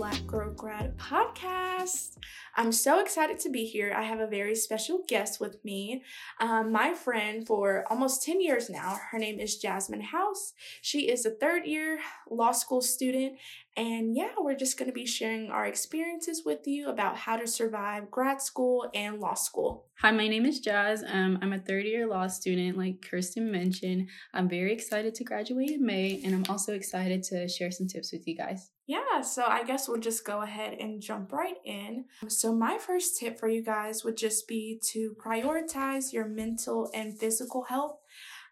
podcast. I'm so excited to be here. I have a very special guest with me, um, my friend for almost 10 years now. Her name is Jasmine House. She is a third year law school student. And yeah, we're just going to be sharing our experiences with you about how to survive grad school and law school. Hi, my name is Jazz. Um, I'm a third year law student, like Kirsten mentioned. I'm very excited to graduate in May, and I'm also excited to share some tips with you guys. Yeah, so I guess we'll just go ahead and jump right in. So, my first tip for you guys would just be to prioritize your mental and physical health.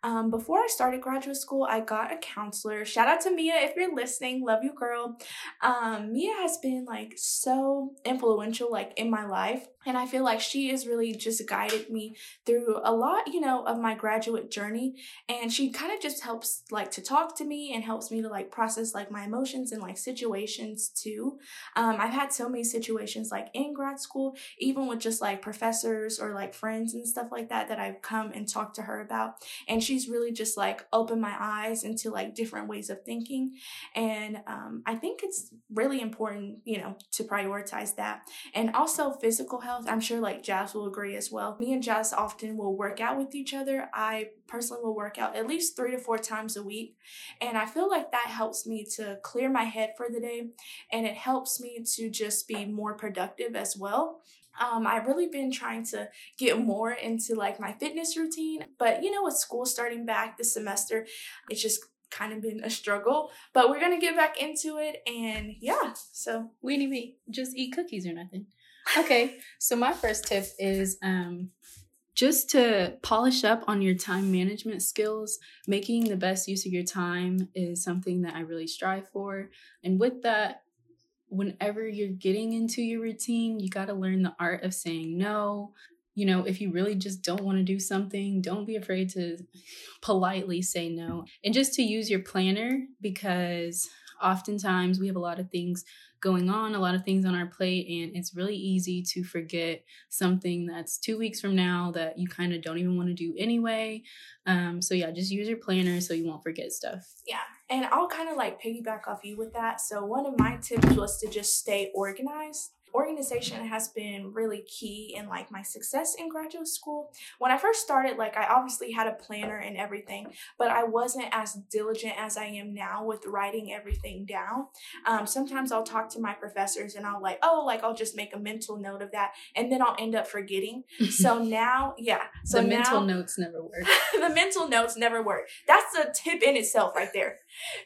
Um, before I started graduate school, I got a counselor. Shout out to Mia if you're listening. Love you, girl. Um, Mia has been like so influential, like in my life. And I feel like she has really just guided me through a lot, you know, of my graduate journey. And she kind of just helps like to talk to me and helps me to like process like my emotions and like situations too. Um, I've had so many situations like in grad school, even with just like professors or like friends and stuff like that, that I've come and talked to her about. And she's really just like opened my eyes into like different ways of thinking. And um, I think it's really important, you know, to prioritize that. And also physical health. I'm sure like Jazz will agree as well. Me and Jazz often will work out with each other. I personally will work out at least three to four times a week. And I feel like that helps me to clear my head for the day and it helps me to just be more productive as well. Um, I've really been trying to get more into like my fitness routine, but you know, with school starting back this semester, it's just kind of been a struggle. But we're gonna get back into it, and yeah. So weenie me, just eat cookies or nothing. Okay, so my first tip is um, just to polish up on your time management skills. Making the best use of your time is something that I really strive for, and with that whenever you're getting into your routine, you got to learn the art of saying no. You know, if you really just don't want to do something, don't be afraid to politely say no. And just to use your planner because oftentimes we have a lot of things going on, a lot of things on our plate, and it's really easy to forget something that's two weeks from now that you kind of don't even want to do anyway. Um, so, yeah, just use your planner so you won't forget stuff. Yeah, and I'll kind of like piggyback off you with that. So, one of my tips was to just stay organized organization has been really key in like my success in graduate school. When I first started, like I obviously had a planner and everything, but I wasn't as diligent as I am now with writing everything down. Um, sometimes I'll talk to my professors and I'll like, oh, like I'll just make a mental note of that, and then I'll end up forgetting. so now, yeah, so the now, mental notes never work. the mental notes never work. That's a tip in itself right there.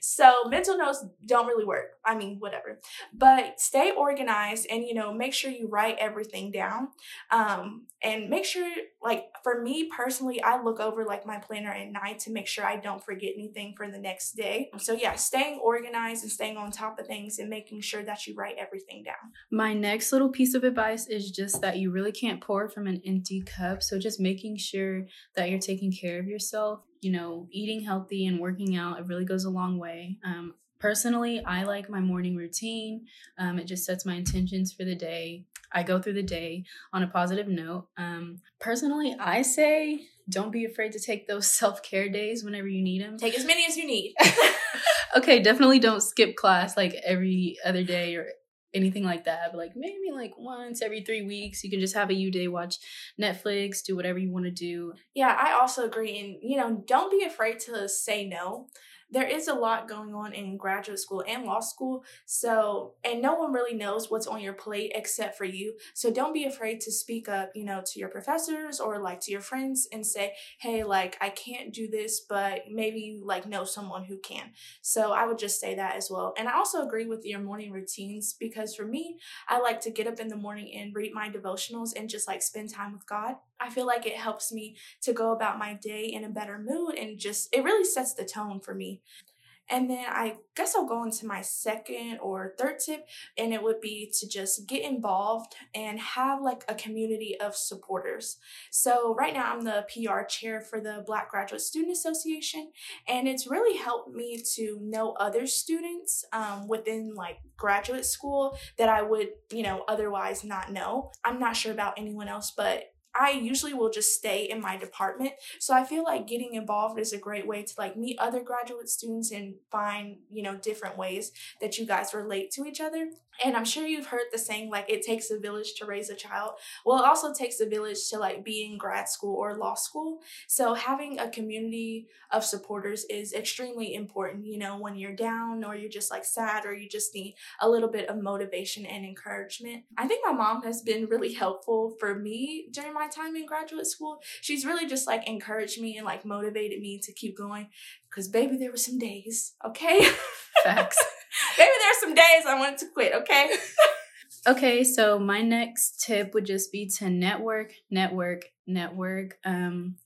So mental notes don't really work. I mean, whatever. But stay organized and you know, make sure you write everything down. Um, and make sure like for me personally, I look over like my planner at night to make sure I don't forget anything for the next day. So yeah, staying organized and staying on top of things and making sure that you write everything down. My next little piece of advice is just that you really can't pour from an empty cup. So just making sure that you're taking care of yourself you know, eating healthy and working out, it really goes a long way. Um, personally, I like my morning routine. Um, it just sets my intentions for the day. I go through the day on a positive note. Um, personally, I say don't be afraid to take those self care days whenever you need them. Take as many as you need. okay, definitely don't skip class like every other day or anything like that. But like maybe like once every three weeks, you can just have a U day, watch Netflix, do whatever you want to do. Yeah, I also agree. And, you know, don't be afraid to say no there is a lot going on in graduate school and law school. So, and no one really knows what's on your plate except for you. So don't be afraid to speak up, you know, to your professors or like to your friends and say, hey, like, I can't do this, but maybe you like know someone who can. So I would just say that as well. And I also agree with your morning routines because for me, I like to get up in the morning and read my devotionals and just like spend time with God. I feel like it helps me to go about my day in a better mood and just, it really sets the tone for me. And then I guess I'll go into my second or third tip, and it would be to just get involved and have like a community of supporters. So, right now, I'm the PR chair for the Black Graduate Student Association, and it's really helped me to know other students um, within like graduate school that I would, you know, otherwise not know. I'm not sure about anyone else, but I usually will just stay in my department. So I feel like getting involved is a great way to like meet other graduate students and find, you know, different ways that you guys relate to each other. And i'm sure you've heard the saying like it takes a village to raise a child. Well it also takes a village to like be in grad school or law school. So having a community of supporters is extremely important you know when you're down or you're just like sad or you just need a little bit of motivation and encouragement. I think my mom has been really helpful for me during my time in graduate school. She's really just like encouraged me and like motivated me to keep going because baby there were some days okay? Facts. Maybe there's some days I wanted to quit, okay? okay, so my next tip would just be to network, network, network. Um,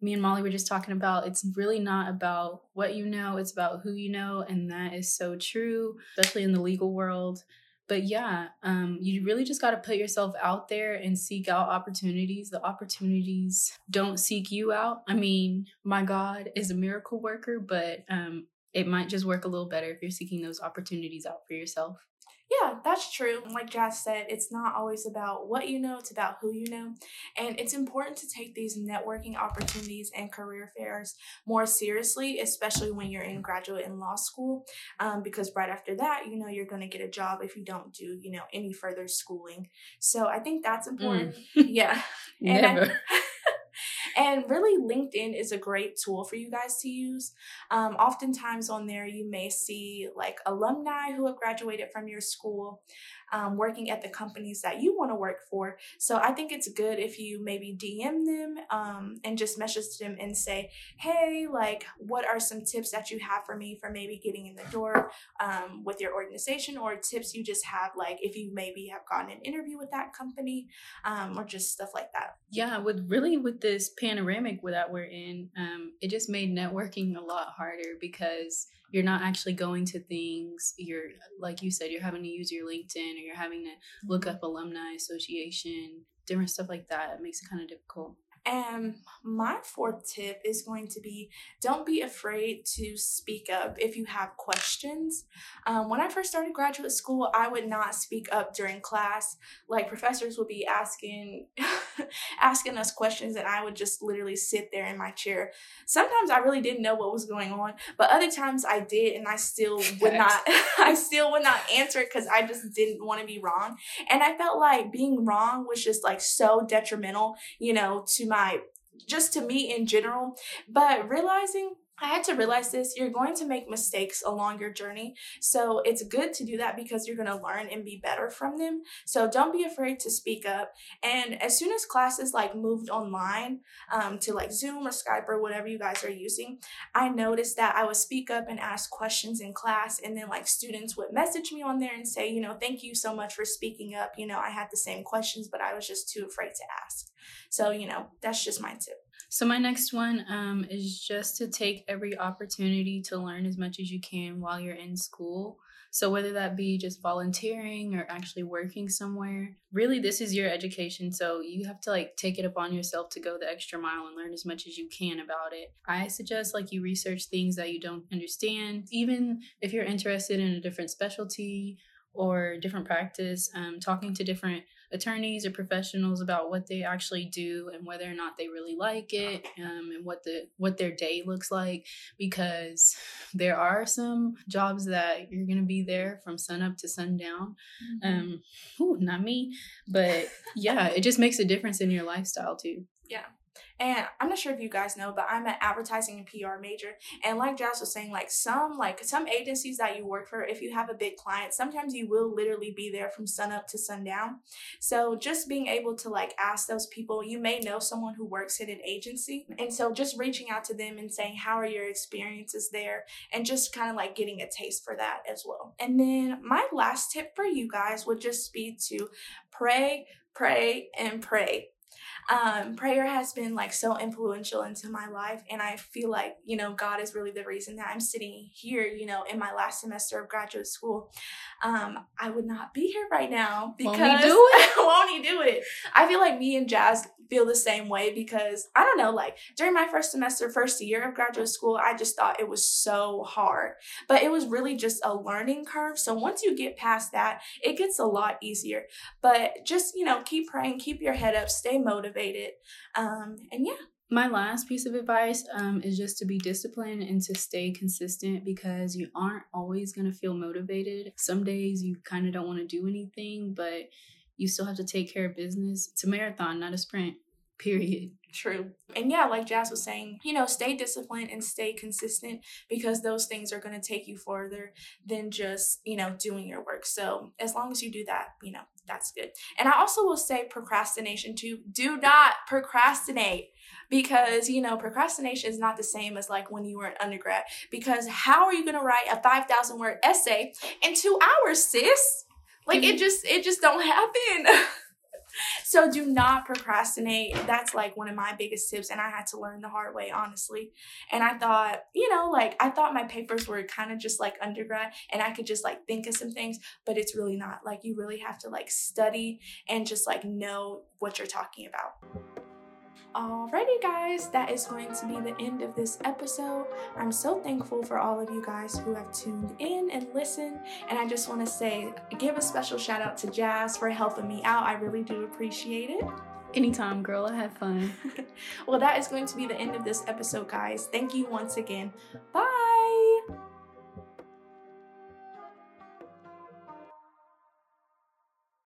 me and Molly were just talking about it's really not about what you know, it's about who you know, and that is so true, especially in the legal world. But yeah, um, you really just got to put yourself out there and seek out opportunities. The opportunities don't seek you out. I mean, my God is a miracle worker, but um, it might just work a little better if you're seeking those opportunities out for yourself. Yeah, that's true. Like Jazz said, it's not always about what you know, it's about who you know. And it's important to take these networking opportunities and career fairs more seriously, especially when you're in graduate and law school, um, because right after that, you know, you're going to get a job if you don't do, you know, any further schooling. So I think that's important. Mm. Yeah. Never. I, and really, LinkedIn is a great tool for you guys to use. Um, oftentimes on there, you may see like alumni who have graduated from your school um, working at the companies that you want to work for. So I think it's good if you maybe DM them um, and just message them and say, hey, like, what are some tips that you have for me for maybe getting in the door um, with your organization or tips you just have, like, if you maybe have gotten an interview with that company um, or just stuff like that. Yeah, with really with this panoramic that we're in, um, it just made networking a lot harder because you're not actually going to things you're like you said you're having to use your linkedin or you're having to look up alumni association different stuff like that it makes it kind of difficult and my fourth tip is going to be don't be afraid to speak up if you have questions. Um, when I first started graduate school, I would not speak up during class. Like professors would be asking asking us questions, and I would just literally sit there in my chair. Sometimes I really didn't know what was going on, but other times I did, and I still would not. I still would not answer it because I just didn't want to be wrong, and I felt like being wrong was just like so detrimental, you know, to my my just to me in general, but realizing I had to realize this you're going to make mistakes along your journey. So it's good to do that because you're going to learn and be better from them. So don't be afraid to speak up. And as soon as classes like moved online um, to like Zoom or Skype or whatever you guys are using, I noticed that I would speak up and ask questions in class. And then like students would message me on there and say, you know, thank you so much for speaking up. You know, I had the same questions, but I was just too afraid to ask. So, you know, that's just my tip. So, my next one um, is just to take every opportunity to learn as much as you can while you're in school. So, whether that be just volunteering or actually working somewhere, really, this is your education. So, you have to like take it upon yourself to go the extra mile and learn as much as you can about it. I suggest like you research things that you don't understand, even if you're interested in a different specialty or different practice, um, talking to different attorneys or professionals about what they actually do and whether or not they really like it um, and what the what their day looks like because there are some jobs that you're going to be there from sun up to sundown mm-hmm. um ooh, not me but yeah it just makes a difference in your lifestyle too. Yeah and I'm not sure if you guys know, but I'm an advertising and PR major. And like Jazz was saying, like some like some agencies that you work for, if you have a big client, sometimes you will literally be there from sun up to sundown. So just being able to like ask those people, you may know someone who works in an agency. And so just reaching out to them and saying, How are your experiences there? And just kind of like getting a taste for that as well. And then my last tip for you guys would just be to pray, pray, and pray um, prayer has been like so influential into my life. And I feel like, you know, God is really the reason that I'm sitting here, you know, in my last semester of graduate school. Um, I would not be here right now because won't he do it? won't he do it? I feel like me and Jazz feel the same way because I don't know, like during my first semester, first year of graduate school, I just thought it was so hard. But it was really just a learning curve. So once you get past that, it gets a lot easier. But just, you know, keep praying, keep your head up, stay motivated. Um, and yeah, My last piece of advice um, is just to be disciplined and to stay consistent because you aren't always going to feel motivated. Some days you kind of don't want to do anything, but you still have to take care of business. It's a marathon, not a sprint, period. True. And yeah, like Jazz was saying, you know, stay disciplined and stay consistent because those things are going to take you further than just, you know, doing your work. So as long as you do that, you know, that's good. And I also will say procrastination too. Do not procrastinate because, you know, procrastination is not the same as like when you were an undergrad. Because how are you going to write a 5,000 word essay in two hours, sis? Like mm-hmm. it just, it just don't happen. so do not procrastinate. That's like one of my biggest tips. And I had to learn the hard way, honestly. And I thought, you know, like I thought my papers were kind of just like undergrad and I could just like think of some things, but it's really not. Like you really have to like study and just like know what you're talking about. Alrighty, guys, that is going to be the end of this episode. I'm so thankful for all of you guys who have tuned in and listened. And I just want to say, give a special shout out to Jazz for helping me out. I really do appreciate it. Anytime, girl. I had fun. well, that is going to be the end of this episode, guys. Thank you once again. Bye.